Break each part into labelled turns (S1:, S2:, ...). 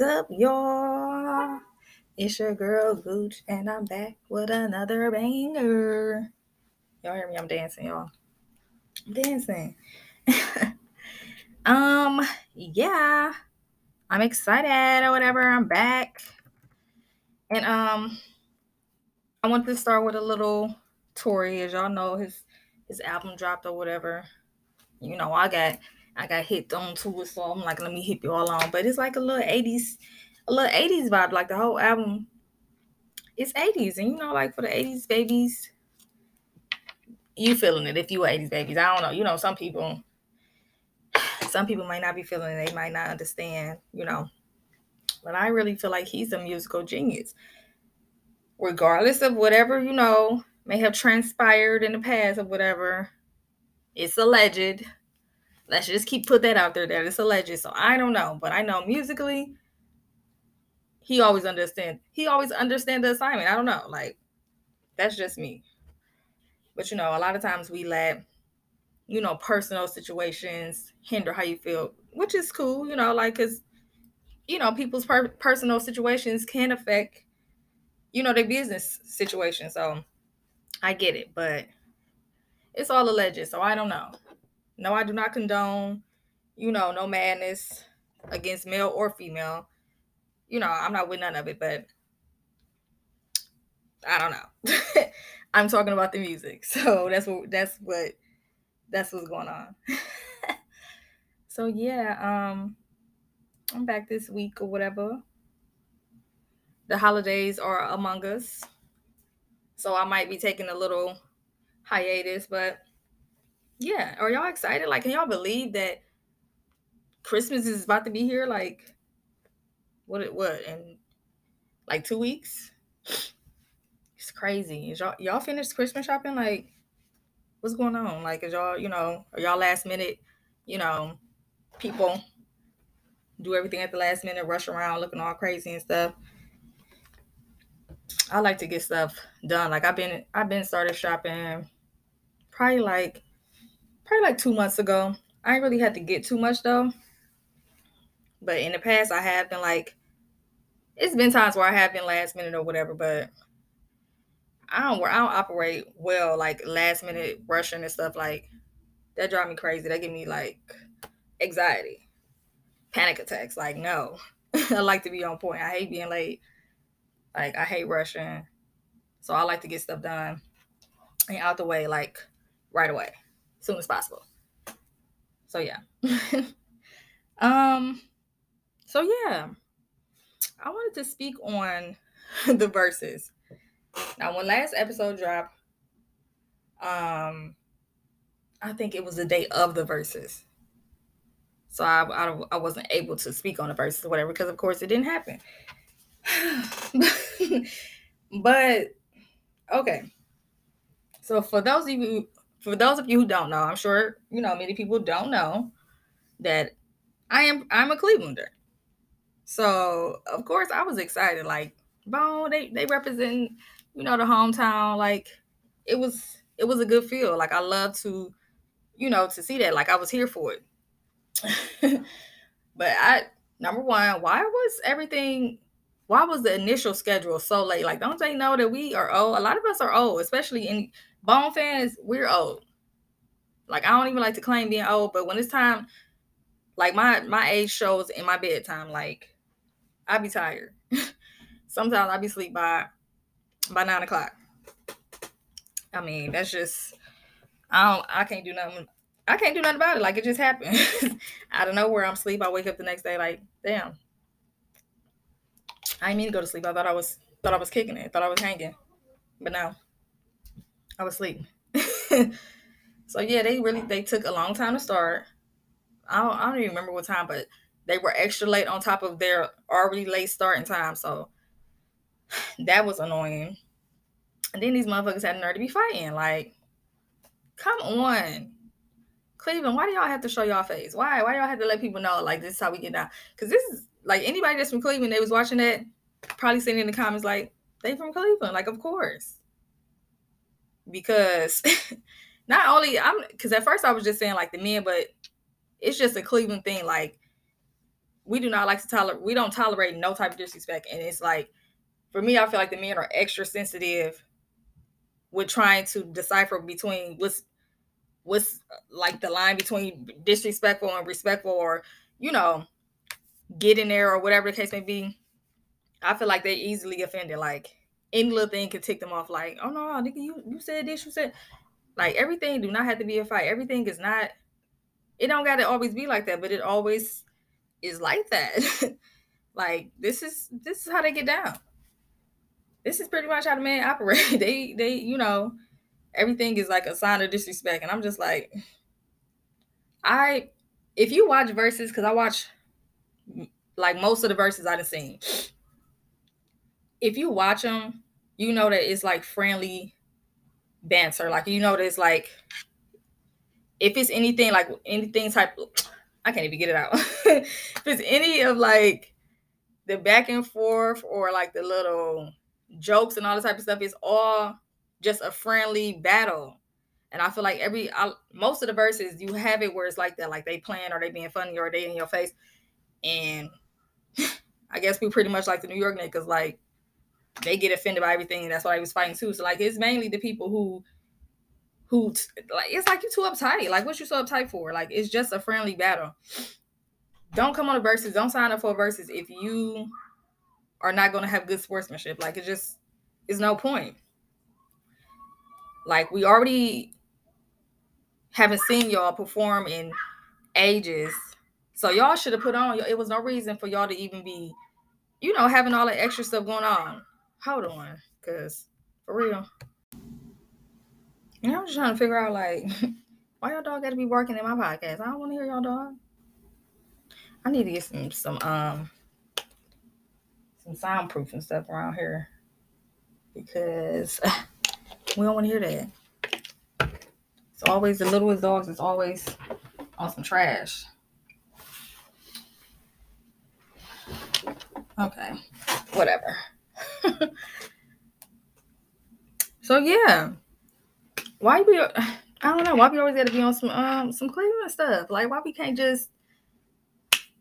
S1: What's up, y'all? It's your girl Gooch, and I'm back with another banger. Y'all hear me? I'm dancing, y'all. I'm dancing. um, yeah, I'm excited or whatever. I'm back, and um, I want to start with a little Tory, as y'all know, his his album dropped or whatever. You know, I got I got hit on to it, so I'm like, let me hit you all on. But it's like a little 80s, a little 80s vibe. Like the whole album it's 80s. And you know, like for the 80s babies, you feeling it if you were 80s babies. I don't know. You know, some people some people might not be feeling it, they might not understand, you know. But I really feel like he's a musical genius. Regardless of whatever, you know, may have transpired in the past or whatever, it's alleged Let's just keep put that out there that it's alleged. So I don't know, but I know musically, he always understand. He always understand the assignment. I don't know, like that's just me. But you know, a lot of times we let you know personal situations hinder how you feel, which is cool. You know, like because you know people's per- personal situations can affect you know their business situation. So I get it, but it's all alleged. So I don't know. No, I do not condone, you know, no madness against male or female. You know, I'm not with none of it, but I don't know. I'm talking about the music. So that's what that's what that's what's going on. so yeah, um I'm back this week or whatever. The holidays are among us. So I might be taking a little hiatus, but yeah. Are y'all excited? Like, can y'all believe that Christmas is about to be here? Like, what? It what? In like two weeks? It's crazy. Is y'all y'all finished Christmas shopping? Like, what's going on? Like, is y'all you know are y'all last minute? You know, people do everything at the last minute, rush around looking all crazy and stuff. I like to get stuff done. Like I've been I've been started shopping probably like probably like two months ago. I ain't really had to get too much though. But in the past, I have been like, it's been times where I have been last minute or whatever, but I don't I don't operate well like last minute rushing and stuff like that drive me crazy. That give me like anxiety, panic attacks. Like no, I like to be on point. I hate being late. Like I hate rushing, so I like to get stuff done and out the way like right away soon as possible. So yeah. um so yeah. I wanted to speak on the Verzuz. Now when last episode dropped, um I think it was the day of the Verzuz. So I, I, I wasn't able to speak on the Verzuz or whatever because of course it didn't happen. but okay. So for those of you for those of you who don't know, I'm sure you know many people don't know that I am I'm a Clevelander. So of course I was excited. Like, bone, they they represent you know the hometown. Like, it was it was a good feel. Like I love to, you know, to see that. Like I was here for it. but I number one, why was everything? Why was the initial schedule so late? Like, don't they know that we are old? A lot of us are old, especially in Bone fans, we're old. Like I don't even like to claim being old, but when it's time, like my my age shows in my bedtime, like I be tired. Sometimes I be sleep by by nine o'clock. I mean, that's just I don't I can't do nothing. I can't do nothing about it. Like it just happened. I don't know where I'm asleep. I wake up the next day, like, damn. I didn't mean to go to sleep. I thought I was thought I was kicking it. Thought I was hanging. But no. I was asleep. so yeah, they really they took a long time to start. I don't, I don't even remember what time, but they were extra late on top of their already late starting time. So that was annoying. And then these motherfuckers had the nerve to be fighting. Like, come on. Cleveland, why do y'all have to show y'all face? Why? Why do y'all have to let people know like this is how we get down? Because this is like anybody that's from Cleveland, they was watching that, probably sitting in the comments like, they from Cleveland. Like, of course because not only I'm because at first I was just saying like the men, but it's just a Cleveland thing. Like we do not like to tolerate we don't tolerate no type of disrespect and it's like for me i feel like the men are extra sensitive with trying to decipher between what's what's like the line between disrespectful and respectful or you know get in there or whatever the case may be i feel like they easily offended like any little thing could tick them off like oh no nigga you, you said this you said like everything do not have to be a fight. Everything is not it don't gotta always be like that but it always is like that. Like this is this is how they get down. This is pretty much how the men operate. They they you know everything is like a sign of disrespect. And I'm just like, I, if you watch Verzuz because I watch like most of the Verzuz I've seen, if you watch them, you know that it's like friendly banter. Like, you know that it's like, if it's anything like anything type, I can't even get it out. if it's any of like the back and forth or like the little jokes and all this type of stuff, it's all just a friendly battle. And I feel like every I, most of the Verzuz you have it where it's like that, like they playing or they being funny or they in your face. And I guess we pretty much like the New York niggas, like they get offended by everything, and that's why he was fighting too. So like it's mainly the people who who like it's like you too uptight. Like what you so uptight for? Like it's just a friendly battle. Don't come on the Verzuz. Don't sign up for Verzuz if you are not gonna have good sportsmanship. Like it just is no point. Like we already haven't seen y'all perform in ages. So y'all should have put on. It was no reason for y'all to even be, you know, having all the extra stuff going on. Hold on, cause for real. Know, I'm just trying to figure out like why y'all dog got to be working in my podcast. I don't want to hear y'all dog. I need to get some some um some soundproof and stuff around here because We don't want to hear that. It's always the littlest dogs. It's always on some trash. Okay, whatever. so yeah, why we? I don't know. Why we always got to be on some um some Cleveland stuff? Like why we can't just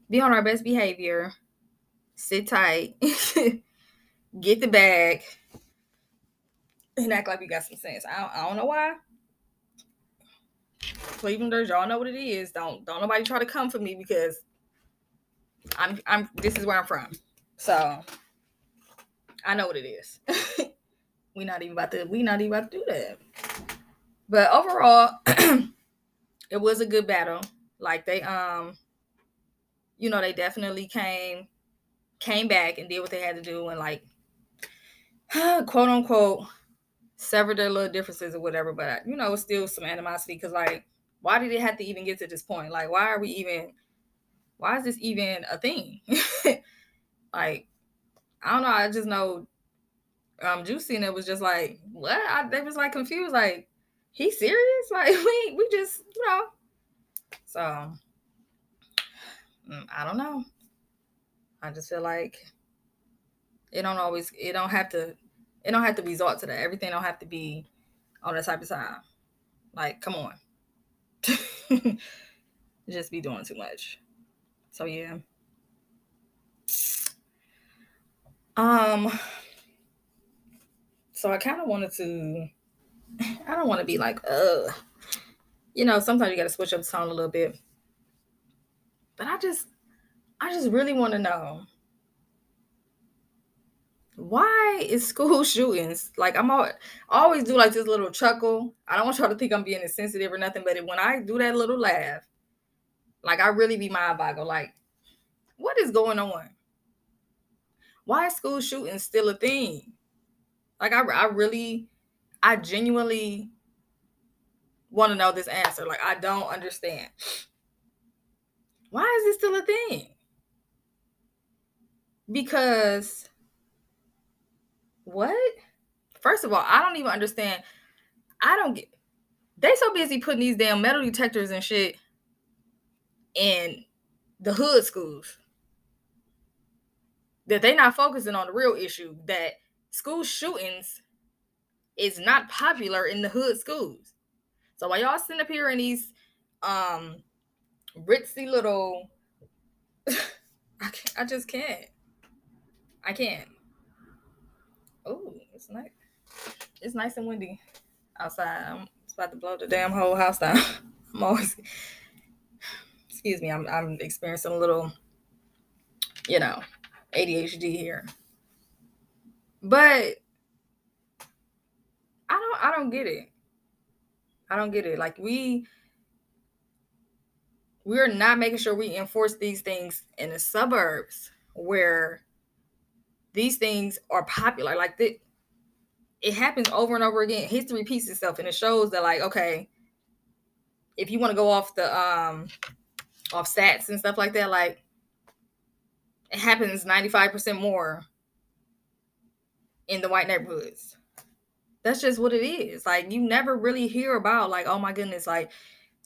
S1: be on our best behavior, sit tight, get the bag, and act like we got some sense. I don't, I don't know why. Clevelanders, y'all know what it is. Don't don't nobody try to come for me because I'm I'm this is where I'm from. So I know what it is. we not even about to we not even about to do that. But overall, it was a good battle. Like they um you know, they definitely came came back and did what they had to do and like quote unquote severed their little differences or whatever. But you know, it's still some animosity because like, why did it have to even get to this point? Like, why are we even? Why is this even a thing? like, I don't know. I just know, um, Juicy and it was just like, what? I, they was like confused. Like, he serious? Like, we we just you know. So, mm, I don't know. I just feel like it don't always. It don't have to it don't have to resort to that. Everything don't have to be on that type of time. Like, come on. Just be doing too much. So yeah. Um so I kind of wanted to I don't want to be like, uh you know, sometimes you gotta switch up the tone a little bit. But I just I just really want to know. Why is school shootings? Like i'm all, always do like this little chuckle. I don't want y'all to think i'm being insensitive or nothing but when i do that little laugh like i really be mind boggled like what is going on why is school shooting still a thing? Like i, I really i genuinely want to know this answer. Like i don't understand. Why is this still a thing? Because what? First of all, I don't even understand. I don't get they so busy putting these damn metal detectors and shit in the hood schools that they not focusing on the real issue that school shootings is not popular in the hood schools. So while y'all sitting up here in these um ritzy little I can't, I just can't. I can't. Oh, it's nice. It's nice and windy outside. I'm about to blow the damn whole house down. I'm always excuse me, I'm I'm experiencing a little, you know, ADHD here. But I don't I don't get it. I don't get it. Like we we're not making sure we enforce these things in the suburbs where these things are popular. Like the, it happens over and over again. History repeats itself, and it shows that like okay, if you want to go off the um off stats and stuff like that, like it happens ninety five percent more in the white neighborhoods. That's just what it is. Like you never really hear about like, oh my goodness, like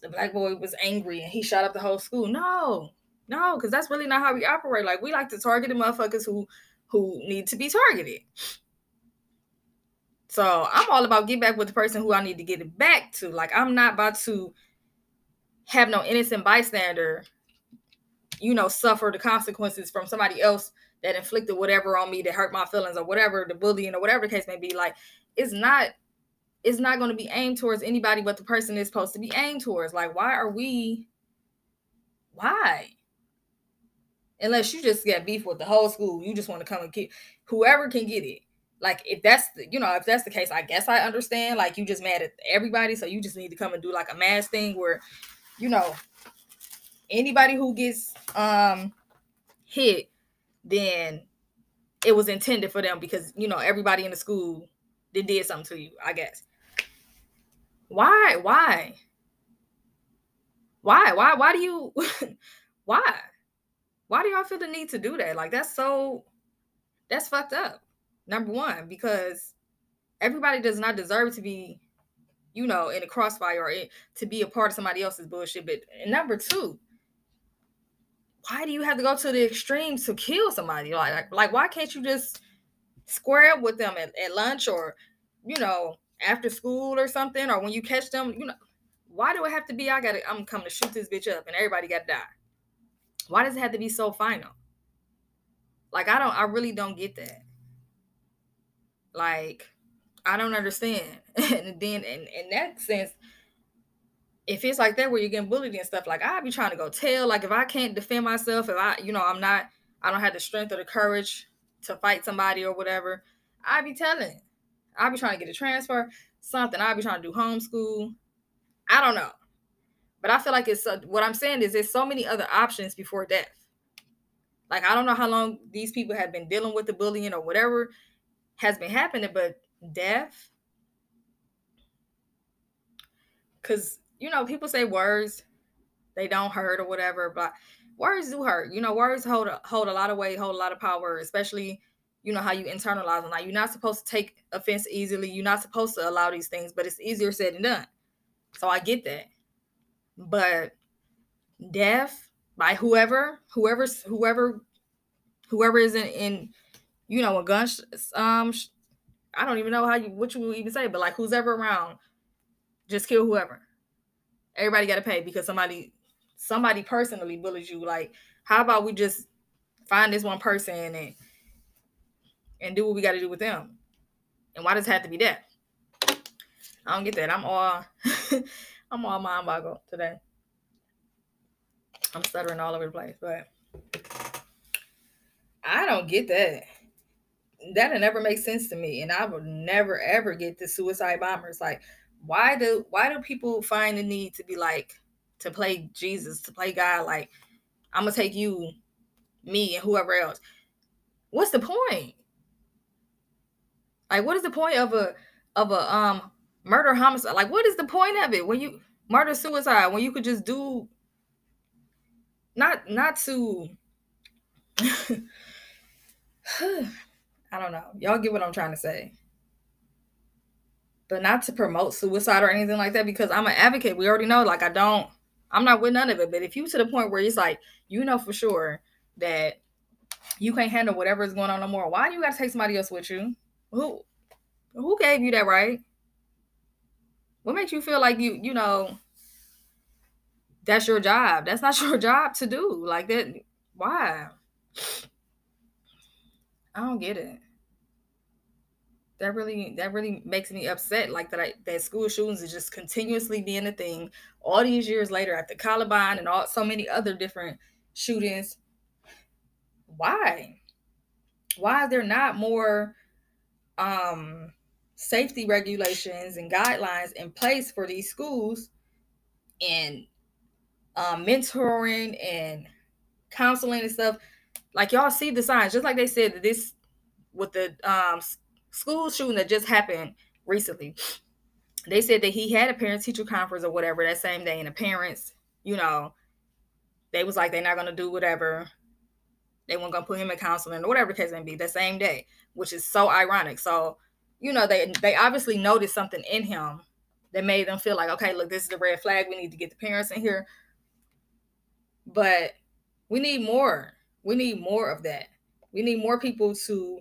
S1: the black boy was angry and he shot up the whole school. No, no, because that's really not how we operate. Like we like to target the motherfuckers who who need to be targeted. So I'm all about get back with the person who I need to get it back to. Like I'm not about to have no innocent bystander, you know, suffer the consequences from somebody else that inflicted whatever on me that hurt my feelings or whatever the bullying or whatever the case may be like it's not it's not going to be aimed towards anybody but the person it's supposed to be aimed towards. Like why are we why? Unless you just get beef with the whole school you just want to come and get whoever can get it. Like if that's the, you know if that's the case i guess i understand like you just mad at everybody so you just need to come and do like a mass thing where you know anybody who gets um hit then it was intended for them because you know everybody in the school they did something to you, I guess. Why? Why? Why? Why? Why do you why? Why do y'all feel the need to do that? Like that's so that's fucked up. Number one, because everybody does not deserve to be, you know, in a crossfire or to be a part of somebody else's bullshit. But number two, why do you have to go to the extremes to kill somebody? Like, like, like why can't you just square up with them at, at lunch or, you know, after school or something, or when you catch them, you know, why do it have to be I gotta I'm coming to shoot this bitch up and everybody gotta die? Why does it have to be so final? Like I don't I really don't get that. Like I don't understand. and then in, in that sense, if it's like that where you're getting bullied and stuff, like I'd be trying to go tell. Like if I can't defend myself, if I, you know, I'm not, I don't have the strength or the courage to fight somebody or whatever, I'd be telling. I'd be trying to get a transfer, something. I'd be trying to do homeschool. I don't know. But I feel like it's uh, what I'm saying is there's so many other options before death. Like I don't know how long these people have been dealing with the bullying or whatever has been happening, but death. Cause you know, people say words, they don't hurt or whatever, but words do hurt. You know, words hold a, hold a lot of weight, hold a lot of power, especially you know how you internalize them. Like you're not supposed to take offense easily. You're not supposed to allow these things, but it's easier said than done. So I get that. But death by whoever, whoever's whoever, whoever is in, in you know, a gun, um, I don't even know how you what you would even say, but like who's ever around, just kill whoever everybody got to pay because somebody somebody personally bullies you. Like how about we just find this one person and and do what we got to do with them? And why does it have to be that? I don't get that. I'm all i'm all mind boggled today. I'm stuttering all over the place but i don't get that. That'll never make sense to me. And i will never ever get the suicide bombers. Like why do why do people find the need to be like to play Jesus, to play God like I'm gonna take you, me, and whoever else? What's the point? Like, what is the point of a of a um murder homicide? Like, what is the point of it when you murder suicide when you could just do not not to I don't know. Y'all get what I'm trying to say but not to promote suicide or anything like that because I'm an advocate. We already know, like, I don't, I'm not with none of it. But if you to the point where it's like, you know for sure that you can't handle whatever is going on no more, why do you got to take somebody else with you? Who, who gave you that right? What makes you feel like you, you know, that's your job? That's not your job to do. Like that. Why? I don't get it. That really that really makes me upset. Like that I, that school shootings is just continuously being a thing all these years later at the Columbine and all so many other different shootings. Why? Why is there not more um safety regulations and guidelines in place for these schools and um, mentoring and counseling and stuff like y'all see the signs just like they said that this with the um, school shooting that just happened recently they said that he had a parent teacher conference or whatever that same day and the parents you know they was like they're not going to do whatever they weren't going to put him in counseling or whatever the case may be the same day which is so ironic so you know, they they obviously noticed something in him that made them feel like, okay, look, this is the red flag. We need to get the parents in here. But we need more. We need more of that. We need more people to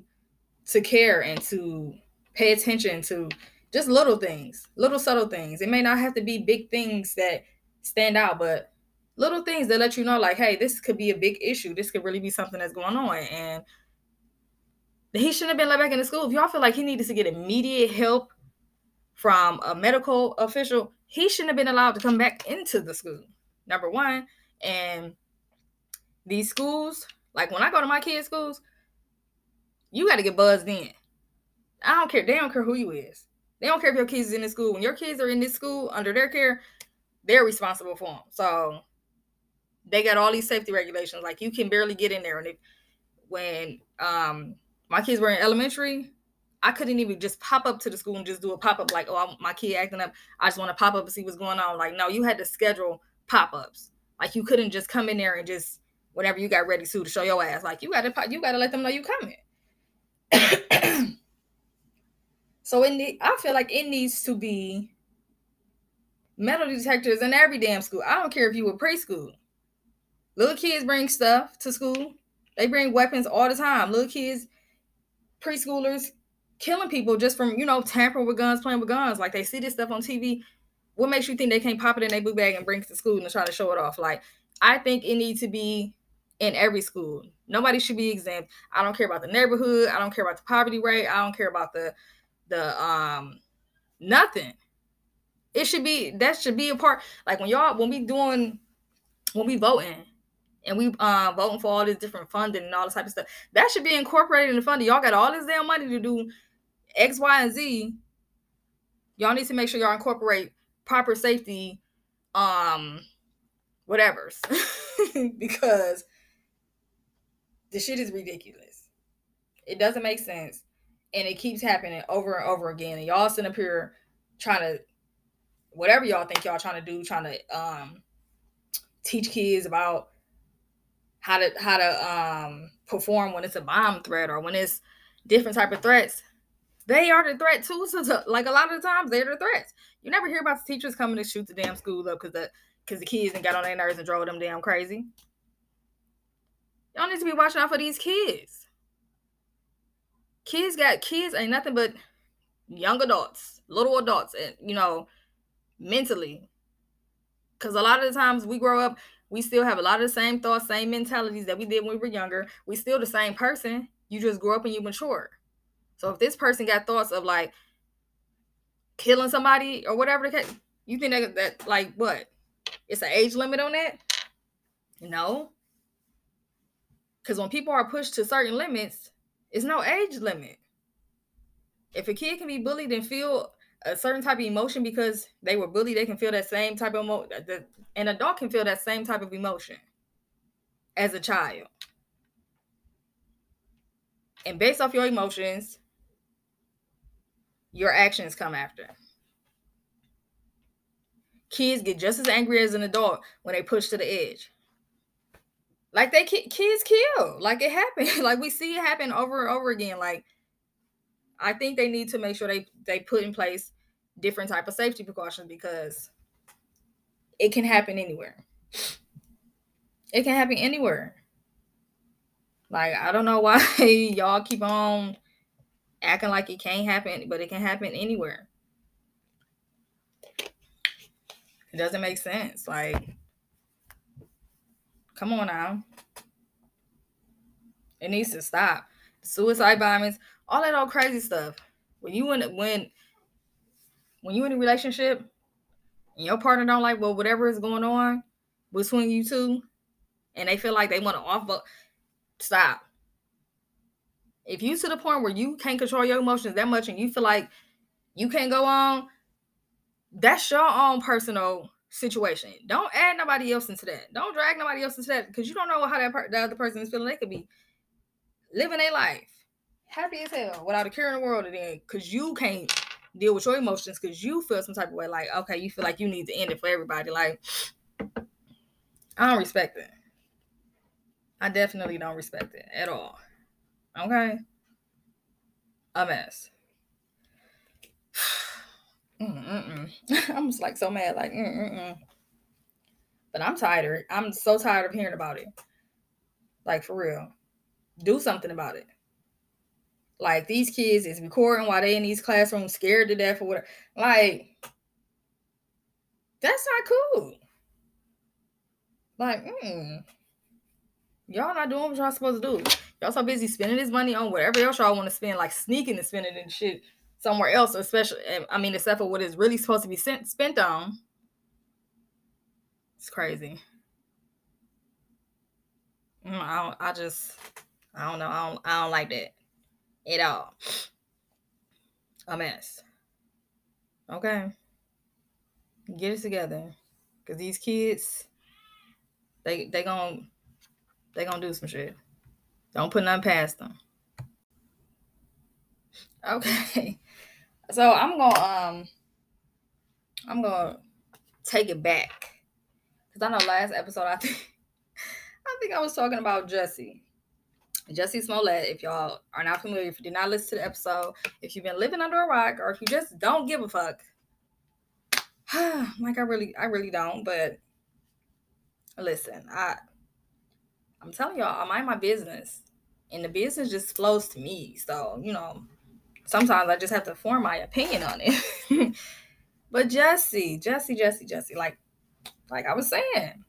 S1: to care and to pay attention to just little things, little subtle things. It may not have to be big things that stand out, but little things that let you know, like, hey, this could be a big issue. This could really be something that's going on. And he shouldn't have been let back into school. If y'all feel like he needed to get immediate help from a medical official, he shouldn't have been allowed to come back into the school. Number one. And these schools, like when I go to my kids' schools, you got to get buzzed in. I don't care. They don't care who you is. They don't care if your kids is in this school. When your kids are in this school under their care, they're responsible for them. So they got all these safety regulations. Like you can barely get in there. And if, when um my kids were in elementary, I couldn't even just pop up to the school and just do a pop up like, oh, my kid acting up. I just want to pop up and see what's going on. Like, no, you had to schedule pop ups. Like, you couldn't just come in there and just whenever you got ready to to show your ass. Like, you got to you got to let them know you coming. so in the, I feel like it needs to be metal detectors in every damn school. I don't care if you were preschool. Little kids bring stuff to school. They bring weapons all the time. Little kids preschoolers killing people just from you know tampering with guns, playing with guns. Like they see this stuff on TV. What makes you think they can't pop it in their boot bag and bring it to school and try to show it off? Like I think it needs to be in every school. Nobody should be exempt. I don't care about the neighborhood. I don't care about the poverty rate. I don't care about the the um nothing. It should be that should be a part. Like when y'all when we doing when we voting and we uh, voting for all this different funding and all this type of stuff. That should be incorporated in the funding. Y'all got all this damn money to do X, Y, and Z. Y'all need to make sure y'all incorporate proper safety, um, whatever's, because the shit is ridiculous. It doesn't make sense, and it keeps happening over and over again. And y'all sitting up here trying to, whatever y'all think y'all trying to do, trying to um teach kids about how to how to um perform when it's a bomb threat or when it's different type of threats they are the threat too so to, like a lot of the times they're the threats you never hear about the teachers coming to shoot the damn school up because the because the kids and got on their nerves and drove them damn crazy y'all need to be watching out for these kids kids got kids ain't nothing but young adults little adults and you know mentally because a lot of the times we grow up we still have a lot of the same thoughts, same mentalities that we did when we were younger. We still the same person. You just grow up and you mature. So if this person got thoughts of like killing somebody or whatever the case, you think that, that like what? It's an age limit on that? No. Because when people are pushed to certain limits, it's no age limit. If a kid can be bullied and feel a certain type of emotion because they were bullied, they can feel that same type of emotion. An adult can feel that same type of emotion as a child. And based off your emotions, your actions come after. Kids get just as angry as an adult when they push to the edge. Like they kids kill. Like it happened. like we see it happen over and over again. Like I think they need to make sure they they put in place different type of safety precautions because it can happen anywhere. It can happen anywhere. Like I don't know why y'all keep on acting like it can't happen, but it can happen anywhere. It doesn't make sense. Like, come on now. It needs to stop. Suicide bombings, all that old crazy stuff. When you in when when you in a relationship and your partner don't like well whatever is going on between you two, and they feel like they want to off, stop. If you to the point where you can't control your emotions that much and you feel like you can't go on, that's your own personal situation. Don't add nobody else into that. Don't drag nobody else into that because you don't know how that per- the other person is feeling. They could be living their life happy as hell without a care in the world, and then because you can't deal with your emotions because you feel some type of way. Like okay, you feel like you need to end it for everybody. Like I don't respect it. I definitely don't respect it at all. Okay, a mess. Mm-mm-mm. I'm just like so mad, like mm-mm-mm. But I'm tired. I'm so tired of hearing about it. Like for real. Do something about it. Like these kids is recording while they in these classrooms scared to death or whatever. Like that's not cool. Like, mm, y'all not doing what y'all supposed to do. Y'all so busy spending this money on whatever else y'all want to spend, like sneaking and spending and shit somewhere else, especially I mean, except for what is really supposed to be sent, spent on. It's crazy. Mm, I I just I don't know. I don't I don't like that at all. A mess. Okay. Get it together. Cause these kids, they they gonna they gonna do some shit. Don't put nothing past them. Okay. So I'm gonna um I'm gonna take it back. Cause I know last episode I think I think I was talking about Jesse. Jesse Smollett, if y'all are not familiar, if you did not listen to the episode, if you've been living under a rock, or if you just don't give a fuck, like I really, I really don't. But listen, I, I'm telling y'all, I mind my business, and the business just flows to me. So you know, sometimes I just have to form my opinion on it. but Jesse, Jesse, Jesse, Jussie, like, like I was saying,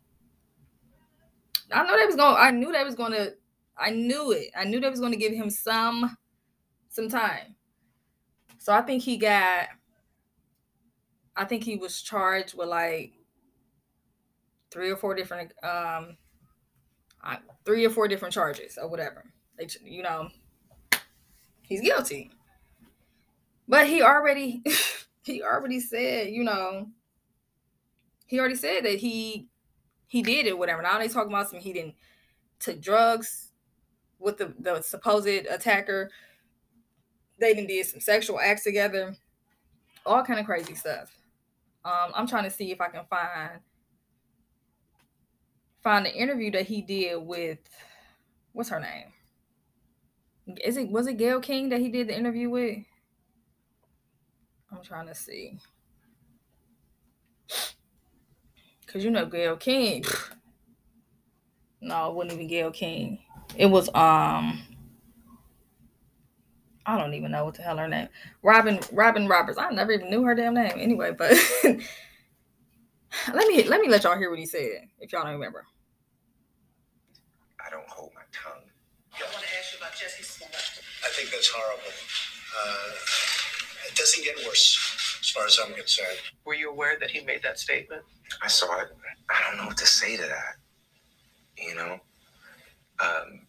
S1: I know they was going. I knew they was going to I knew it. I knew they was going to give him some some time. So I think he got I think he was charged with like three or four different um three or four different charges or whatever. They you know he's guilty. But he already he already said, you know, he already said that he he did it, whatever. Now they talking about some he didn't took drugs, with the, the supposed attacker. They even did some sexual acts together, all kind of crazy stuff. Um, I'm trying to see if I can find find the interview that he did with what's her name? Is it was it Gayle King that he did the interview with? I'm trying to see. Cause you know Gayle King. No, it wasn't even Gayle King. It was um I don't even know what the hell her name. Robin Robin Roberts. I never even knew her damn name anyway, but let me let me let y'all hear what he said if y'all don't remember.
S2: I don't hold my tongue. I want to ask you about Jussie Smollett. I think that's horrible. Uh, it doesn't get worse as far as I'm concerned.
S3: Were you aware that he made that statement?
S2: I saw it. I don't know what to say to that. You know, um,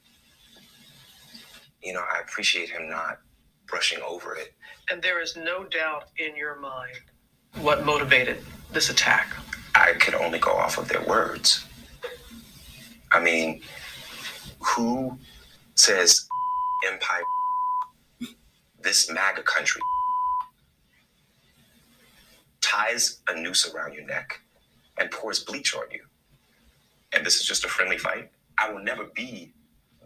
S2: you know, I appreciate him not brushing over it.
S3: And there is no doubt in your mind what motivated this attack.
S2: I could only go off of their words. I mean, who says empire, this MAGA country, ties a noose around your neck and pours bleach on you? And this is just a friendly fight? I will never be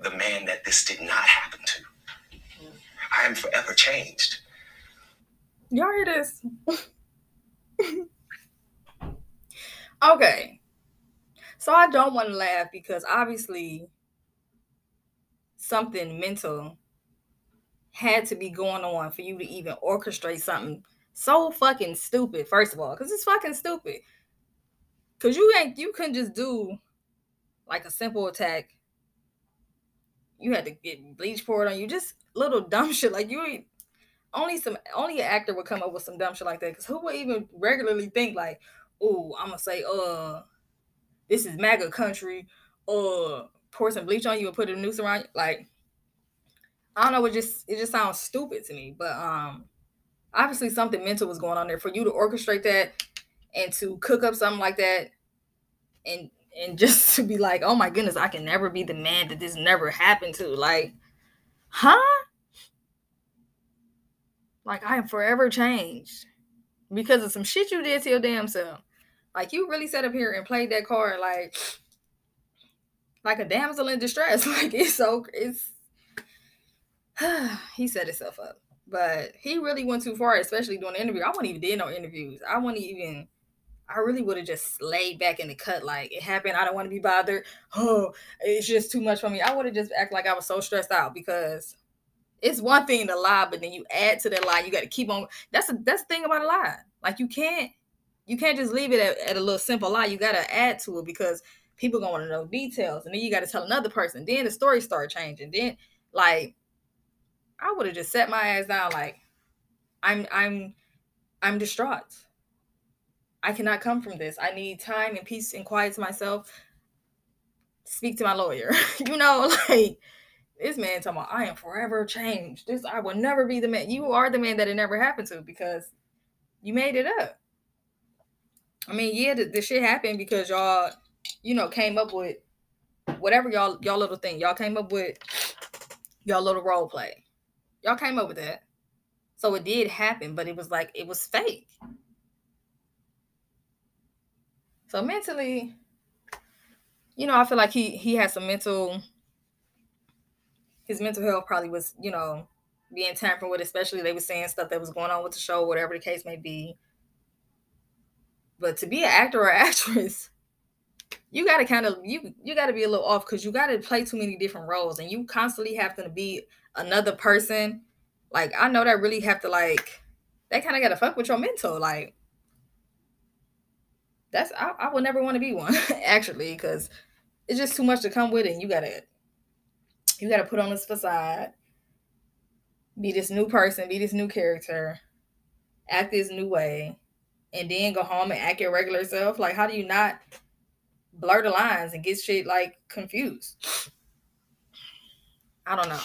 S2: the man that this did not happen to. I am forever changed.
S1: Y'all hear this? okay. So I don't want to laugh because obviously something mental had to be going on for you to even orchestrate something so fucking stupid, first of all, because it's fucking stupid. Cause you ain't you couldn't just do like a simple attack you had to get bleach poured on you, just little dumb shit. Like you only some only an actor would come up with some dumb shit like that. Cause who would even regularly think like, oh, I'm gonna say, uh, this is MAGA country, uh, pour some bleach on you and put a noose around you. Like, I don't know, it just it just sounds stupid to me. But um obviously something mental was going on there for you to orchestrate that and to cook up something like that and and just to be like, oh my goodness, I can never be the man that this never happened to. Like, huh? Like I am forever changed because of some shit you did to your damn self. Like you really sat up here and played that card like like a damsel in distress. Like it's so it's he set himself up. But he really went too far, especially doing the interview. I wouldn't even did no interviews. I wouldn't even I really would have just laid back in the cut like it happened. I don't want to be bothered. Oh, it's just too much for me. I would have just act like I was so stressed out because it's one thing to lie, but then you add to that lie. You got to keep on. That's a that's the thing about a lie. Like you can't you can't just leave it at, at a little simple lie. You got to add to it because people gonna want to know details, and then you got to tell another person. Then the story start changing. Then like I would have just set my ass down. Like I'm I'm I'm distraught. I cannot come from this. I need time and peace and quiet to myself. Speak to my lawyer. you know, like this man talking about I am forever changed. This I will never be the man. You are the man that it never happened to because you made it up. I mean, yeah, the, the shit happened because y'all, you know, came up with whatever y'all y'all little thing. Y'all came up with y'all little role play. Y'all came up with that. So it did happen, but it was like it was fake. So mentally, you know, I feel like he he had some mental his mental health probably was, you know, being tampered with, especially they were saying stuff that was going on with the show, whatever the case may be. But to be an actor or actress, you gotta kind of you you gotta be a little off because you gotta play too many different roles and you constantly have to be another person. Like I know that really have to like that kind of gotta fuck with your mental. Like that's I, I would never want to be one actually because it's just too much to come with it. And you gotta you got to put on this facade, be this new person, be this new character, act this new way, and then go home and act your regular self. Like, how do you not blur the lines and get shit like confused? I don't know,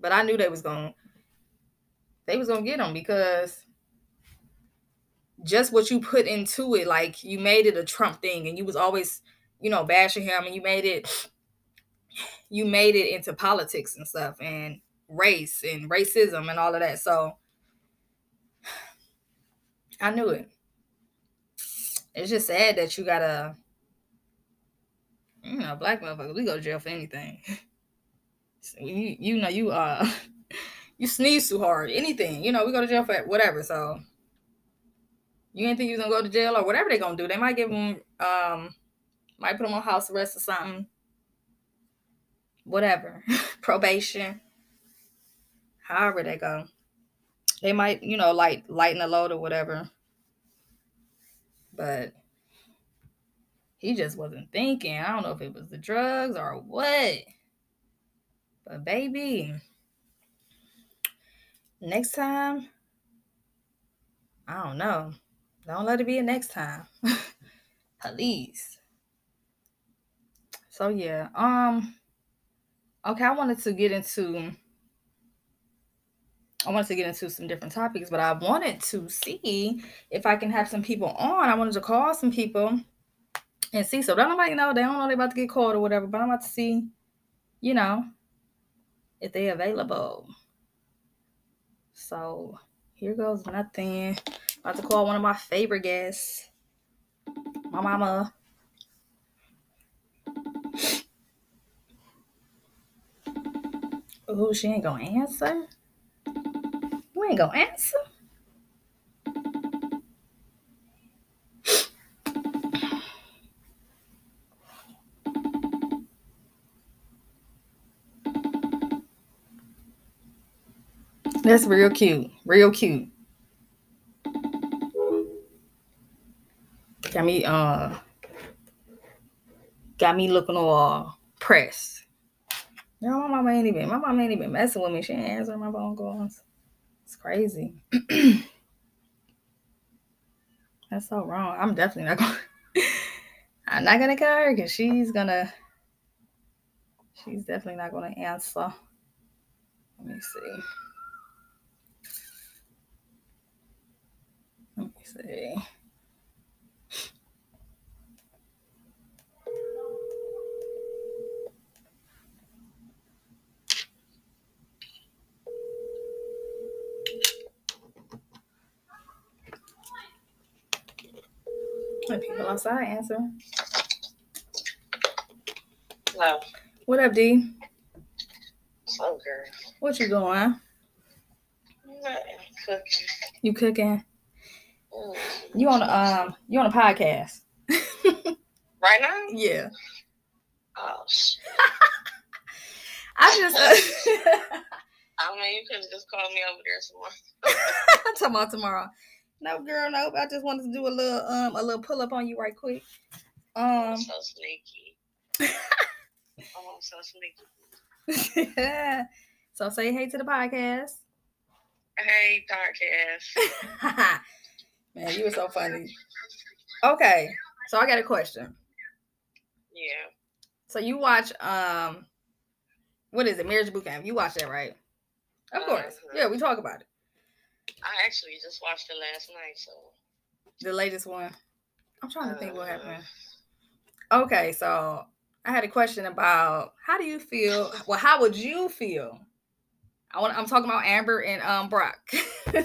S1: but I knew they was going. They was gonna get them because just what you put into it, like you made it a Trump thing, and you was always, you know, bashing him, and you made it you made it into politics and stuff and race and racism and all of that. So I knew it. It's just sad that you gotta, you know, black motherfuckers, we go to jail for anything. so you, you know, you uh, you sneeze too hard, anything, you know, we go to jail for whatever. So you didn't think you gonna go to jail or whatever they gonna do. They might give them, um, might put them on house arrest or something whatever, probation, however they go. They might, you know, like lighten the load or whatever. But he just wasn't thinking. I don't know if it was the drugs or what. But baby, next time, I don't know. Don't let it be a next time. Please. So yeah, um Okay, I wanted to get into I wanted to get into some different topics, but I wanted to see if I can have some people on. I wanted to call some people and see. So don't nobody know they don't know they about to get called or whatever, but I'm about to see, you know, if they available. So here goes nothing. About to call one of my favorite guests, my mama. Oh, she ain't gonna answer? You ain't gonna answer? That's real cute. Real cute. Got me uh got me looking all pressed. No, my mama ain't even. My mama ain't even messing with me. She ain't answering my phone calls. It's crazy. That's so wrong. I'm definitely not gonna I'm not gonna call her because she's gonna. She's definitely not gonna answer. Let me see. Let me see. When people outside answer.
S4: Hello.
S1: What up, D?
S4: So girl.
S1: What you doing?
S4: Nothing. Cooking.
S1: You cooking? You on a um? You on a podcast?
S4: Right now?
S1: Yeah.
S4: Oh, shit.
S1: I just.
S4: I mean, you could have just called me over there some more.
S1: I'm talking about tomorrow. No, girl, nope. I just wanted to do a little um a little pull up on you right quick. Um.
S4: so sneaky. oh, I'm so sneaky.
S1: so say hey to the podcast.
S4: Hey, podcast.
S1: Man, you were so funny. Okay, so I got a question.
S4: Yeah.
S1: So you watch um, what is it? Marriage Boot Camp. You watch that, right? Of course.
S4: Uh-huh.
S1: Yeah, we talk about it.
S4: I actually just watched it last night, so.
S1: The latest one. I'm trying to think what
S4: Uh,
S1: happened. Okay, so I had a question about how do you feel? Well, how would you feel? I want. I'm talking about Amber and um Brock.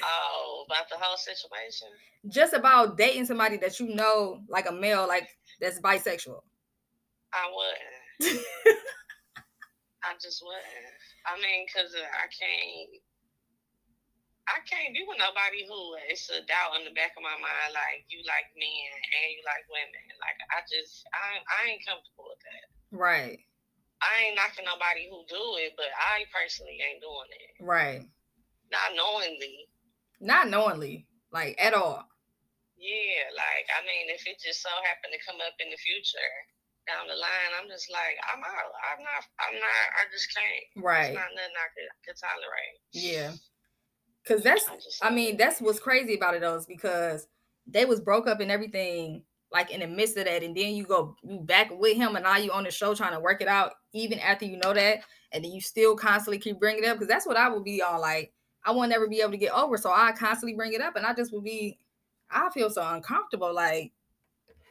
S4: Oh, about the whole situation?
S1: Just about dating somebody that you know, like a male, like that's bisexual.
S4: I wouldn't. I just wouldn't. I mean, cause uh, I can't. I can't be with nobody who it's a doubt in the back of my mind, like you like men and you like women. Like I just, I, I ain't comfortable with that.
S1: right.
S4: I ain't knocking nobody who do it, but I personally ain't doing it.
S1: Right.
S4: Not knowingly.
S1: Not knowingly, like at all.
S4: Yeah, like I mean, if it just so happened to come up in the future down the line, I'm just like, I'm not, I'm not. I'm not. I just can't.
S1: Right.
S4: It's not nothing I could, could tolerate.
S1: Yeah. Cause that's
S4: I.
S1: I mean, that's what's crazy about it though, is because they was broke up and everything, like in the midst of that, and then you go you back with him and now you on the show trying to work it out, even after you know that, and then you still constantly keep bringing it up. Because that's what I would be on. Like, I won't ever be able to get over. So I constantly bring it up, and I just would be I feel so uncomfortable. Like,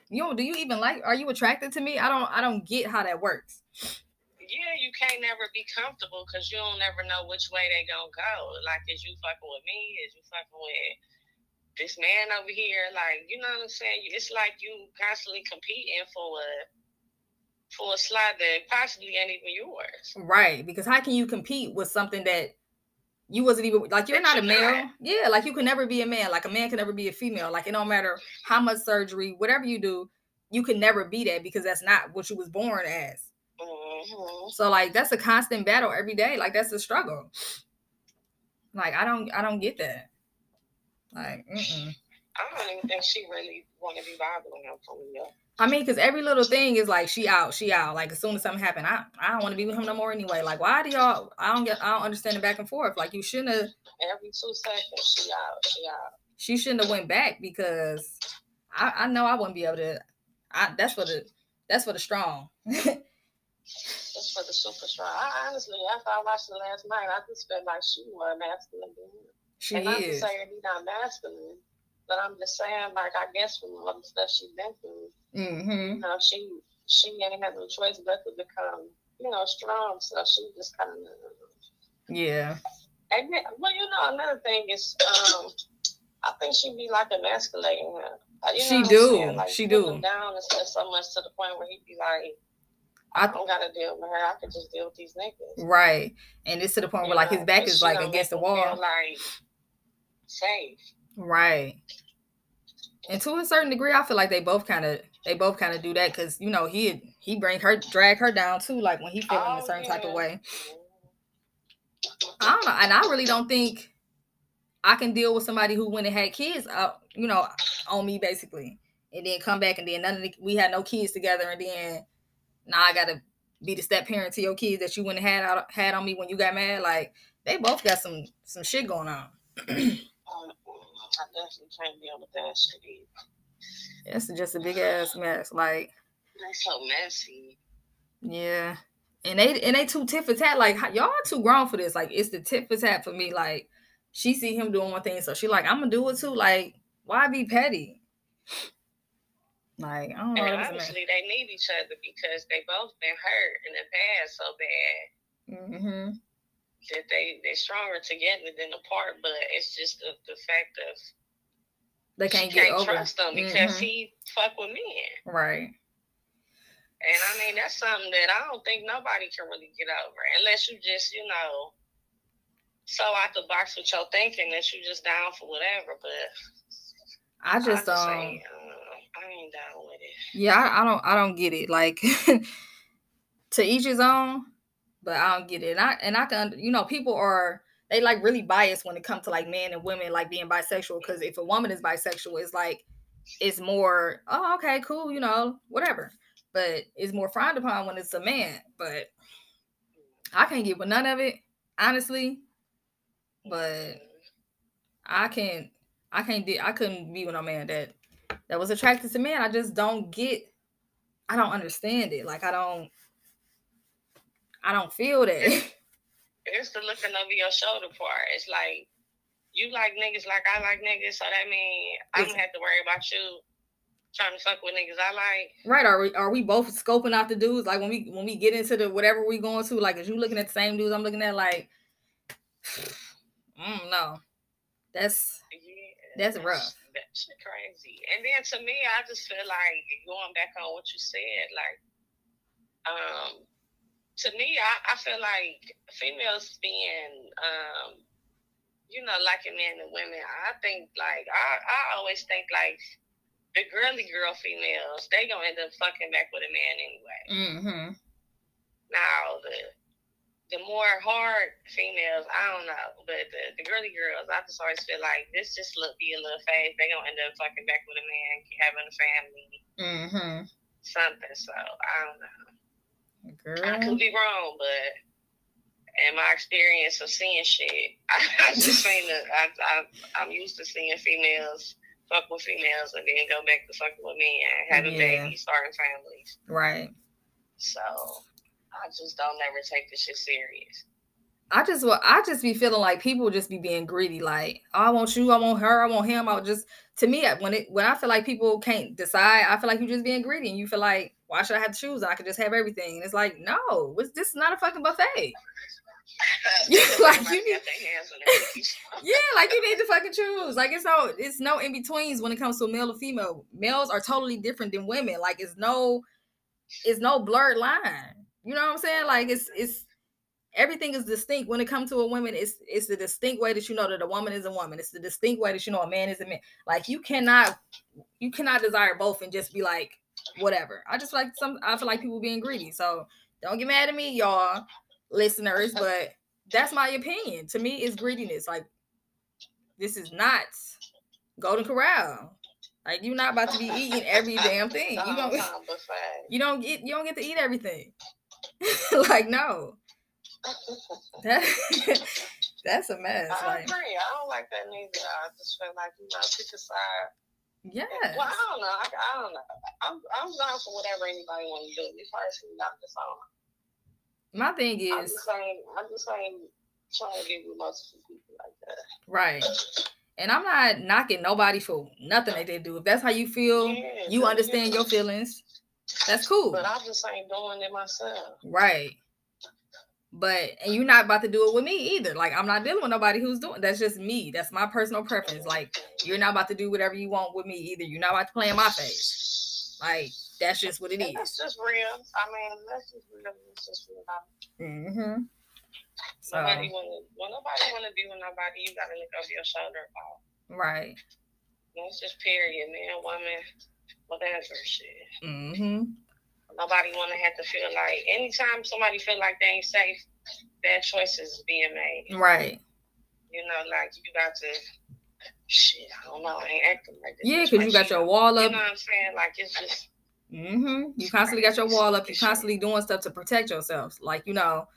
S1: you know, do you even like are you attracted to me? I don't I don't get how that works.
S4: yeah, you can't never be comfortable because you don't never know which way they gonna go. Like, is you fucking with me? Is you fucking with this man over here? Like, you know what I'm saying? It's like you constantly competing for a for a slot that possibly ain't even yours.
S1: Right. Because how can you compete with something that you wasn't even like you're not a male? Yeah, like you can never be a man. Like a man can never be a female. Like it don't matter how much surgery, whatever you do, you can never be that because that's not what you was born as.
S4: hmm
S1: So like that's a constant battle every day. Like that's a struggle. Like I don't I don't get that. Like mm-mm.
S4: I don't even think she really want to be bothered with him for real.
S1: I mean, because every little thing is like she out, she out. Like as soon as something happened, I, I don't want to be with him no more anyway. Like why do y'all? I don't get. I don't understand the back and forth. Like you shouldn't have.
S4: Every two seconds, she out, she out.
S1: She shouldn't have went back because I, I know I wouldn't be able to. I that's for the that's for the strong.
S4: That's for the super strong. I honestly, after I watched it last night, I just felt like she was masculine. dude.
S1: she
S4: and
S1: is.
S4: say he's not masculine, but I'm just saying, like, I guess from all the stuff she's been through,
S1: Mm-hmm.
S4: you know, she she ain't had no choice but to become, you know, strong. So she just kind of.
S1: Yeah.
S4: And then, well, you know, another thing is, um, I think she'd be like emasculating him. Uh, you know
S1: She do.
S4: Like,
S1: She do.
S4: him Down and stuff so much to the point where he'd be like,
S1: I
S4: I don't gotta deal with her. I can just deal with these niggas.
S1: right. And it's to the point where like his back is like against the wall.
S4: Like safe.
S1: Right. And to a certain degree, I feel like they both kind of they both kind of do that because you know he he bring her drag her down too, like when he feeling
S4: Oh,
S1: a certain type of way. I don't know, and I really don't think I can deal with somebody who went and had kids you know, on me basically, and then come back and then none of the, we had no kids together, and then now I gotta be the step parent to your kids that you wouldn't have had out, had on me when you got mad. Like they both got some some shit going on.
S4: I definitely can't deal with that shit either.
S1: It's just a big ass mess. Like
S4: That's so messy.
S1: yeah, and they and they too tit for tat. Like y'all too grown for this. Like it's the tit for tat for me. Like she see him doing one thing, so she like I'm gonna do it too. Like why be petty? Like I don't know.
S4: And
S1: that was a mess.
S4: honestly, they need each other because they both been hurt in the past so bad
S1: Mm-hmm.
S4: That they they're stronger together than apart. But it's just the, the fact of
S1: They can't get over.
S4: trust him because
S1: Mhm.
S4: he fuck with men.
S1: Right.
S4: And I mean, that's something that I don't think nobody can really get over unless you just, you know, so out the box with your thinking that you just down for whatever. But
S1: I just um.
S4: ain't, uh, I ain't down with it.
S1: Yeah, I, I don't I don't get it. Like to each his own, but I don't get it. And I and I can you know people are they like really biased when it comes to like men and women like being bisexual because if a woman is bisexual, it's like it's more oh okay cool you know whatever, but it's more frowned upon when it's a man. But I can't get with none of it honestly. But I can't I can't be I couldn't be with a man that that was attracted to men. I just don't get I don't understand it. Like I don't I don't feel that.
S4: It's the looking over your shoulder part. It's like you like niggas like I like niggas, so that means I don't have to worry about you trying to fuck with niggas I like.
S1: right. Are we are we both scoping out the dudes? Like when we when we get into the whatever we going to, like is you looking at the same dudes I'm looking at like mm, no. That's
S4: Yeah,
S1: That's rough.
S4: That's crazy. And then to me, I just feel like going back on what you said, like, um, to me, I, I feel like females being, um, you know, liking men and women. I think like I, I always think like the girly girl females, they gonna end up fucking back with a man anyway.
S1: mm-hmm.
S4: Now the the more hard females, I don't know, but the, the girly girls, I just always feel like this just look be a little phase. They gonna end up fucking back with a man, having a family,
S1: Mm-hmm.
S4: something. So I don't know. I could be wrong, but in my experience of seeing shit, I, I just seen the I, I I'm used to seeing females fuck with females and then go back to fucking with men, having
S1: Yeah.
S4: babies, starting families.
S1: Right.
S4: So I just don't ever take this shit serious.
S1: I just wa- I just be feeling like people just be being greedy. Like oh, I want you, I want her, I want him. I just to me when it when I feel like people can't decide, I feel like you just being greedy, and you feel like why should I have to choose? I could just have everything. And it's like no, it's, this is not a fucking buffet. Yeah, like, you need-
S4: Got their hands on their knees.
S1: Yeah, like you need to fucking choose. Like it's no it's no in betweens when it comes to male or female. Males are totally different than women. Like it's no it's no blurred line. You know what I'm saying? Like it's it's everything is distinct when it comes to a woman. It's it's the distinct way that you know that a woman is a woman. It's the distinct way that you know a man is a man. Like you cannot you cannot desire both and just be like whatever. I just like some I feel like people being greedy. So don't get mad at me, y'all listeners, but that's my opinion. To me, it's greediness. Like this is not Golden Corral. Like you're not about to be eating every damn thing. You don't you don't get you don't get to eat everything. like no. That, that's a mess.
S4: I
S1: Like
S4: agree. I don't like that neither. I just feel like you know, pick a side.
S1: Yeah.
S4: Well, I don't know. I, I don't know. I'm I'm down for whatever anybody wants to do. Personally, I'm just on.
S1: My thing is, I'm
S4: just saying. I'm just saying. Trying to get with multiple people like that.
S1: right. And I'm not knocking nobody for nothing that they do. If that's how you feel,
S4: Yeah,
S1: you understand your feelings. That's cool.
S4: But I just ain't doing it myself.
S1: Right. But and you're not about to do it with me either. Like I'm not dealing with nobody who's doing that's just me. That's my personal preference. Like you're not about to do whatever you want with me either. You're not about to play in my face. Like that's just what it
S4: And That's just real. I mean, that's just real. It's just real.
S1: Mm-hmm. So
S4: Nobody wanna, when nobody wanna be with nobody, you gotta look over your shoulder about.
S1: right.
S4: That's just period, man, woman, whatever shit.
S1: Mm-hmm.
S4: Nobody wanna have to feel like anytime somebody feel like they ain't safe, bad choices being made.
S1: Right.
S4: You know, like you got to shit, I don't know, I ain't acting like this.
S1: Yeah, because you got your wall
S4: You
S1: up.
S4: know what I'm saying? Like it's just
S1: Mm-hmm. You constantly got your wall up. You constantly doing stuff to protect yourself. Like, you know,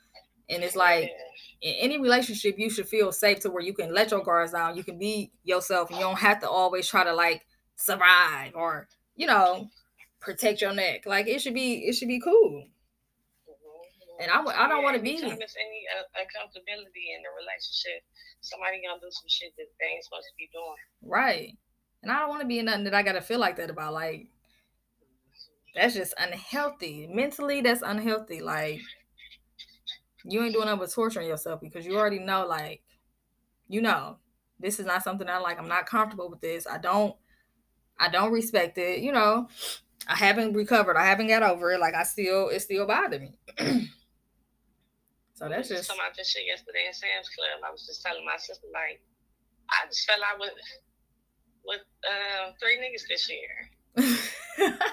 S1: and it's like in any relationship, you should feel safe to where you can let your guards down. You can be yourself and you don't have to always try to like survive or, you know, protect your neck. Like it should be it should be cool.
S4: Mhm.
S1: And I I don't
S4: Yeah,
S1: wanna be-
S4: anytime there's any uh, uncomfortability in the relationship, somebody gonna do some shit that they ain't supposed to be doing.
S1: Right. And I don't want to be in nothing that I gotta feel like that about. Like that's just unhealthy. Mentally, that's unhealthy. Like you ain't doing nothing but torturing yourself because you already know, like, you know, this is not something I like. I'm not comfortable with this. I don't I don't respect it. You know, I haven't recovered. I haven't got over it. Like I still it still bothered me. so that's
S4: was
S1: just
S4: talking about this shit yesterday in Sam's Club. I was just telling my sister like, I just fell out with with um, three niggas this year.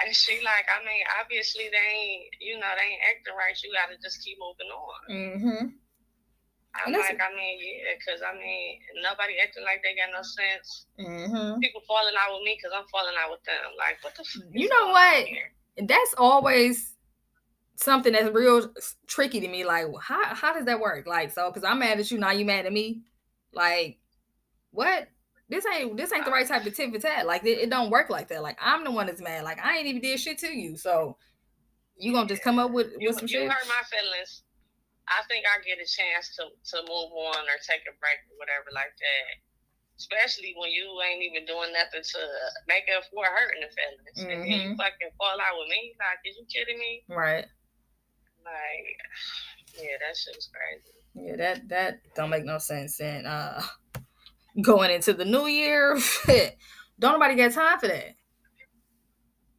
S4: And she like, I mean, obviously they ain't, you know, they ain't acting right. You got to just keep moving on.
S1: mm-hmm.
S4: I'm
S1: And that's-
S4: like, I mean, yeah, because I mean, nobody acting like they got no sense.
S1: Mm-hmm.
S4: People falling out with me because I'm falling out with them. Like, what the? F-
S1: You know what? that's always something that's real tricky to me. Like, how how does that work? Like, so because I'm mad at you, now you mad at me. Like, what? This ain't this ain't the right type of tit for tat. Like, it, it don't work like that. Like, I'm the one that's mad. Like, I ain't even did shit to you. So, you gonna just come up with
S4: You,
S1: with some
S4: you
S1: shit?
S4: hurt my feelings. I think I get a chance to to move on or take a break or whatever like that. Especially when you ain't even doing nothing to make up for hurting the feelings. And then you
S1: Mhm.
S4: fucking fall out with me. Like, is you kidding me?
S1: Right.
S4: Like, yeah, that shit was crazy.
S1: Yeah, that that don't make no sense. And uh going into the new year, don't nobody got time for that.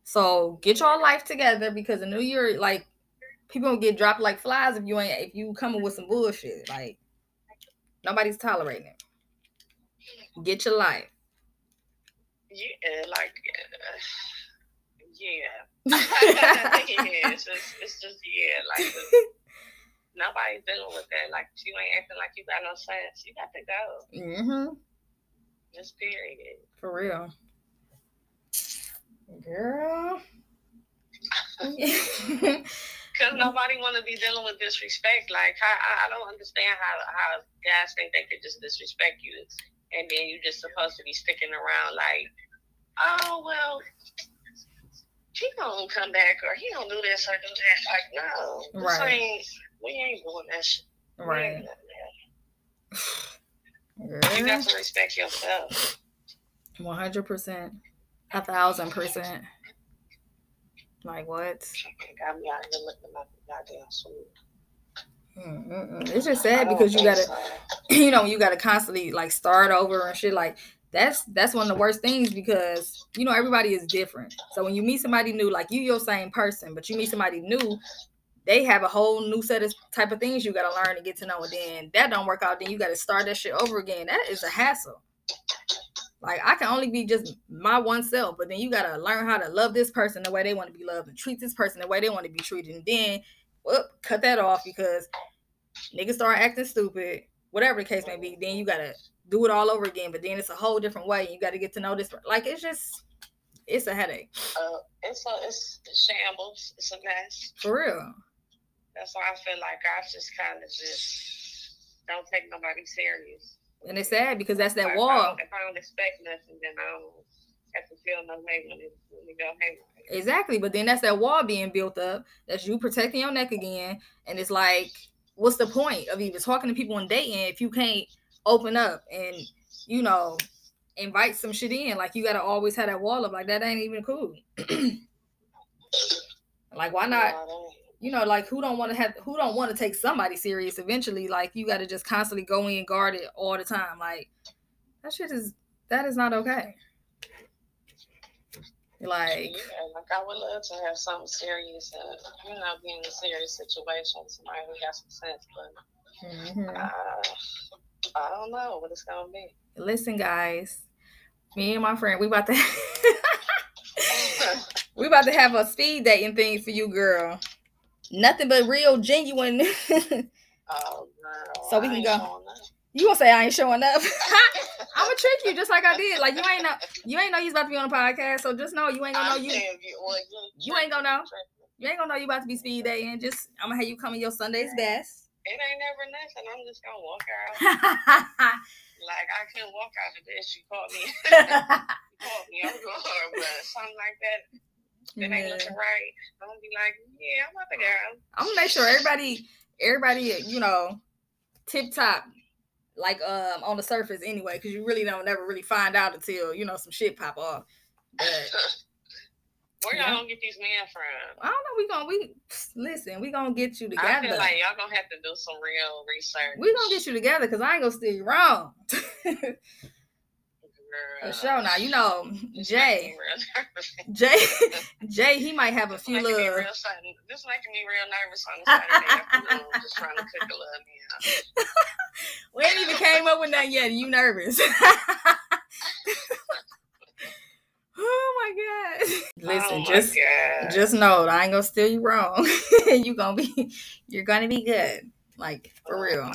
S1: So get your life together because the new year, like people gonna get dropped like flies if you ain't if you coming with some bullshit. Like nobody's tolerating it. Get your life.
S4: Yeah, like, uh, yeah. yeah, it's just, it's just, yeah, like, nobody's dealing with that. Like, you ain't acting like you got no sense, you got to go.
S1: Mm-hmm.
S4: Just period.
S1: For real. Girl.
S4: Because nobody want to be dealing with disrespect. Like, I, I- don't understand how, how guys think they could just disrespect you. And then you're just supposed to be sticking around like, oh, well, he gonna come back or he don't do this or do that. Like, no.
S1: Right.
S4: ain't, we ain't doing that shit.
S1: Right.
S4: that. You got to respect yourself.
S1: One hundred percent, a thousand percent. Like what?
S4: Got me out here looking goddamn.
S1: Mm-mm-mm. It's just sad because you gotta,
S4: so.
S1: you know, you gotta constantly like start over and shit. Like that's that's one of the worst things because you know everybody is different. So when you meet somebody new, like you, your same person, but you meet somebody new, they have a whole new set of type of things you gotta learn and get to know. And then that don't work out, then you gotta start that shit over again. That is a hassle. Like I can only be just my one self, but then you gotta learn how to love this person the way they want to be loved and treat this person the way they want to be treated. And then, well, cut that off because niggas start acting stupid, whatever the case may be. Then you gotta do it all over again. But then it's a whole different way. You gotta get to know this. Like it's just, it's a headache
S4: Uh, it's a, it's a shambles. It's a mess.
S1: for real.
S4: That's why I feel like I just kind of just don't take nobody serious.
S1: And it's sad because that's that
S4: If I,
S1: wall.
S4: don't, if I don't expect nothing, then I don't have to feel no way when it, when it go haywire.
S1: Exactly. But then that's that wall being built up. That's you protecting your neck again. And it's like, what's the point of even talking to people and dating if you can't open up and, you know, invite some shit in? Like you gotta always have that wall up. Like that ain't even cool. like why not?
S4: You know,
S1: like who don't want to have who don't want to take somebody serious eventually? Like you gotta just constantly go in guard it all the time. Like that shit is that is not okay. Like
S4: yeah, like I would love to have something serious, and you know, be in a serious situation with somebody who got some sense, but
S1: mhm.
S4: uh, I don't know what it's gonna be.
S1: listen guys me and my friend we about to we about to have a speed dating thing for you girl nothing but real genuine
S4: Oh, girl,
S1: So we can go. you gonna say i ain't showing up I'm gonna trick you just like I did. Like you ain't know you ain't know you was about to be on a podcast, so just know you ain't gonna know you
S4: you, well, you,
S1: You ain't gonna know. you ain't gonna know you about to be speed dating. Just I'm gonna have you come in your Sunday's best.
S4: It ain't never nothing. I'm just gonna walk out. Like I couldn't walk out of this. You caught me. you caught me. I'm going, but something like that. Ain't
S1: Yeah.
S4: looking right. I'm gonna be like, yeah, I'm about to go.
S1: I'm gonna make sure everybody, everybody, you know, tip top, like um on the surface anyway, because you really don't never really find out until you know some shit pop off. But
S4: Where y'all gonna get these men from?
S1: I don't know. We gonna we listen. We gonna get you together.
S4: I feel like y'all gonna have to do some real research.
S1: we gonna get you together because I ain't gonna steer you wrong. For sure. Now you know Jay.
S4: making me real nervous.
S1: Jay. Jay. He might have a few
S4: making
S1: little.
S4: real sudden. This making me real nervous on Saturday afternoon, just trying to cook a little meal.
S1: We ain't even came up with nothing yet. You nervous? oh my god! Listen,
S4: oh my
S1: just
S4: God.
S1: just know I ain't gonna steal you wrong. you gonna be, you're gonna be good, like for
S4: Oh
S1: real.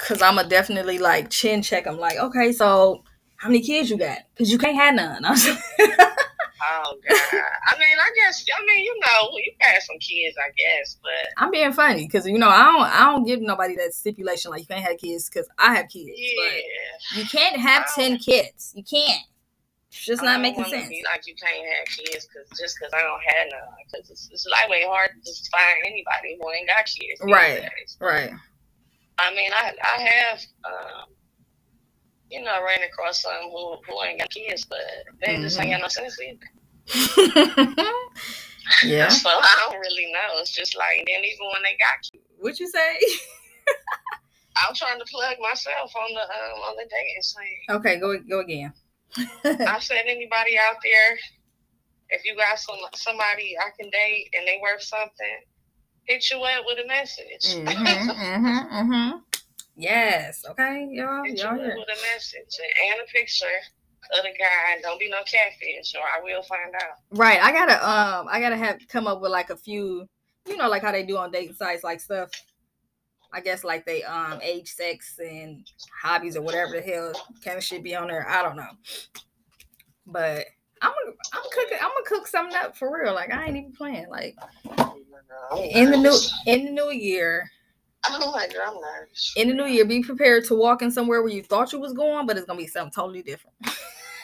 S1: Cause I'ma definitely like chin check. I'm like, okay, so how many kids you got? Cause you can't have none.
S4: Oh God. I mean, I guess. I mean, you know, you got some kids, I guess, but
S1: I'm being funny because you know I don't I don't give nobody that stipulation like you can't have kids because I have kids,
S4: yeah.
S1: but you can't have ten kids. You can't. It's just not making sense.
S4: Be like you can't have kids because just because I don't have none, because it's, it's like way hard to just find anybody who ain't got kids.
S1: Right.
S4: days.
S1: Right.
S4: I mean, I I have, um, you know, I ran across some who who ain't got kids, but they just ain't got no sense either.
S1: yeah.
S4: So I don't really know. It's just like then even when they got kids,
S1: What you say?
S4: I'm trying to plug myself on the um, on the dating scene.
S1: Okay, go go again.
S4: I said anybody out there, if you got some somebody I can date and they worth something, hit you up with a message.
S1: mm-hmm, hmm hmm Yes. Okay, y'all.
S4: hit you
S1: Y'all
S4: up
S1: here.
S4: with a message and a picture of the guy. Don't be no catfish, or I will find out.
S1: Right. I gotta um I gotta have come up with like a few, you know, like how they do on dating sites, like stuff. I guess like they um age, sex, and hobbies or whatever the hell kind of shit be on there. I don't know. But I'm gonna I'm cooking I'm gonna cook something up for real. Like I ain't even playing. Like in the new in the new year,
S4: I'm nervous.
S1: in the new year, be prepared to walk in somewhere where you thought you was going, but it's gonna be something totally different.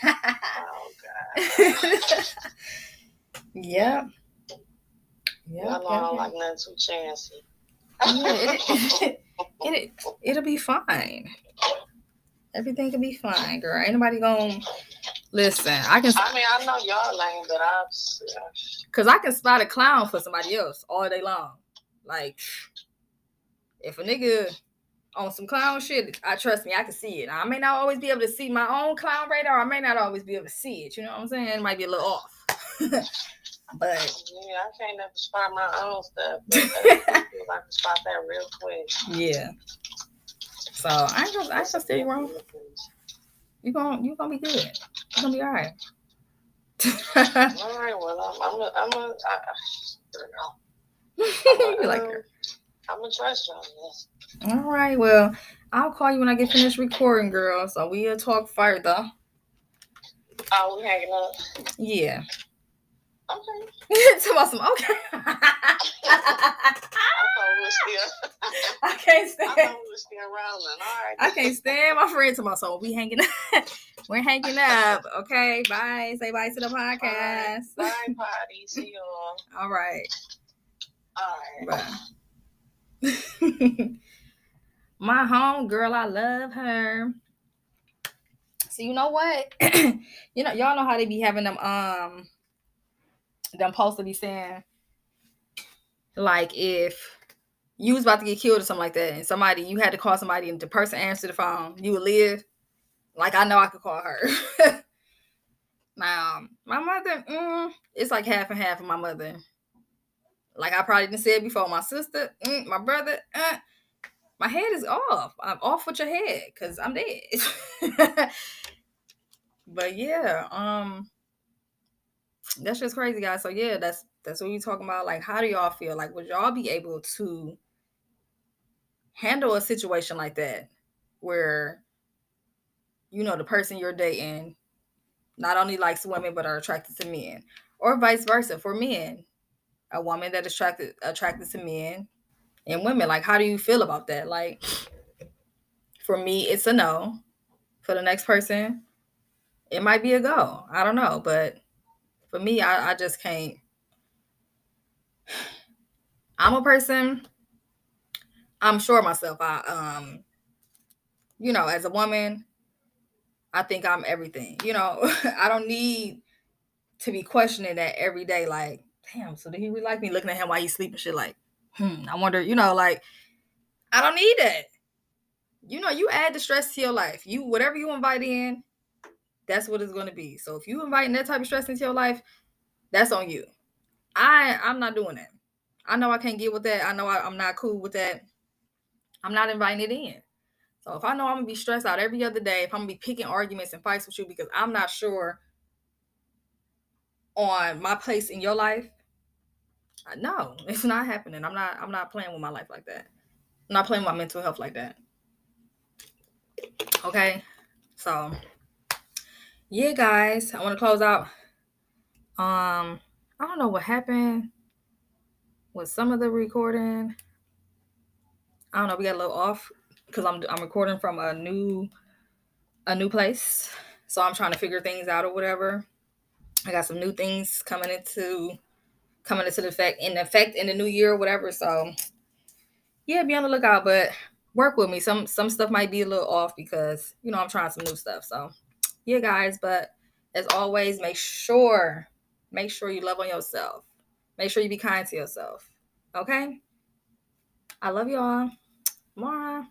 S4: Oh god.
S1: yeah. Yeah.
S4: I don't like nothing too chancy.
S1: Yeah, it, it, it'll be fine. Everything can be fine, girl. Ain't nobody gonna listen. I can,
S4: I mean, I know y'all lame, but I'm.
S1: cause I can spot a clown for somebody else all day long. Like, if a nigga on some clown shit, I trust me, I can see it. I may not always be able to see my own clown radar. I may not always be able to see it. You know what I'm saying? It might be a little off. but
S4: yeah, I can't never spot my own stuff. But I can spot that real quick.
S1: yeah. So I just I just you wrong. You gonna, you gonna be good. You gonna be all right.
S4: All right, well, I'm, gonna, I'm, a, I'm, a, I,
S1: you like
S4: um,
S1: her.
S4: I'm gonna trust you on this.
S1: All right. Well, I'll call you when I get finished recording, girl. So we'll talk further.
S4: Oh, we hanging up.
S1: Yeah.
S4: Okay.
S1: Tell us some. Okay.
S4: I thought we were.
S1: I can't stand.
S4: thought we still rolling. All right.
S1: I can't stand my friend to my soul. We hanging up. We're hanging up. Okay. Bye. Say bye to the podcast.
S4: Bye, potty. See y'all.
S1: All right.
S4: All right.
S1: Bye. my home girl, I love her. So you know what? you know, y'all know how they be having them um them posts to be saying like if you was about to get killed or something like that, and somebody you had to call somebody and the person answered the phone, you would live. Like I know I could call her. now, my mother, mm, it's like half and half of my mother. Like I probably didn't say it before. My sister, mm, my brother, uh, my head is off. I'm off with your head because I'm dead. but yeah, um, that's just crazy, guys. So yeah, that's that's what we talking about. Like, how do y'all feel? Like, would y'all be able to handle a situation like that where you know the person you're dating not only likes women but are attracted to men, or vice versa for men. A woman that attracted attracted to men and women. Like, how do you feel about that? Like, for me, it's a no. For the next person, it might be a go. I don't know, but for me, I, I just can't. I'm a person. I'm sure myself. I um, you know, as a woman, I think I'm everything. You know, I don't need to be questioning that every day. Like, damn, so did he really like me? Looking at him while he's sleeping, shit. Like, hmm, I wonder. You know, like, I don't need that. You know, you add the stress to your life. You whatever you invite in, that's what it's to be. So if you inviting that type of stress into your life, that's on you. I I'm not doing that. I know I can't get with that. I know I, I'm not cool with that. I'm not inviting it in. So if I know I'm gonna be stressed out every other day, if I'm gonna be picking arguments and fights with you because I'm not sure on my place in your life, no, it's not happening. I'm not. I'm not playing with my life like that. I'm not playing with my mental health like that. Okay, so yeah, guys, I want to close out. Um, I don't know what happened with some of the recording. I don't know. We got a little off because I'm I'm recording from a new a new place, so I'm trying to figure things out or whatever. I got some new things coming into coming into the effect in effect in the new year or whatever. So yeah, be on the lookout, but work with me. Some some stuff might be a little off because you know I'm trying some new stuff. So yeah, guys, but as always, make sure make sure you love on yourself. Make sure you be kind to yourself. Okay? I love y'all. Mwah.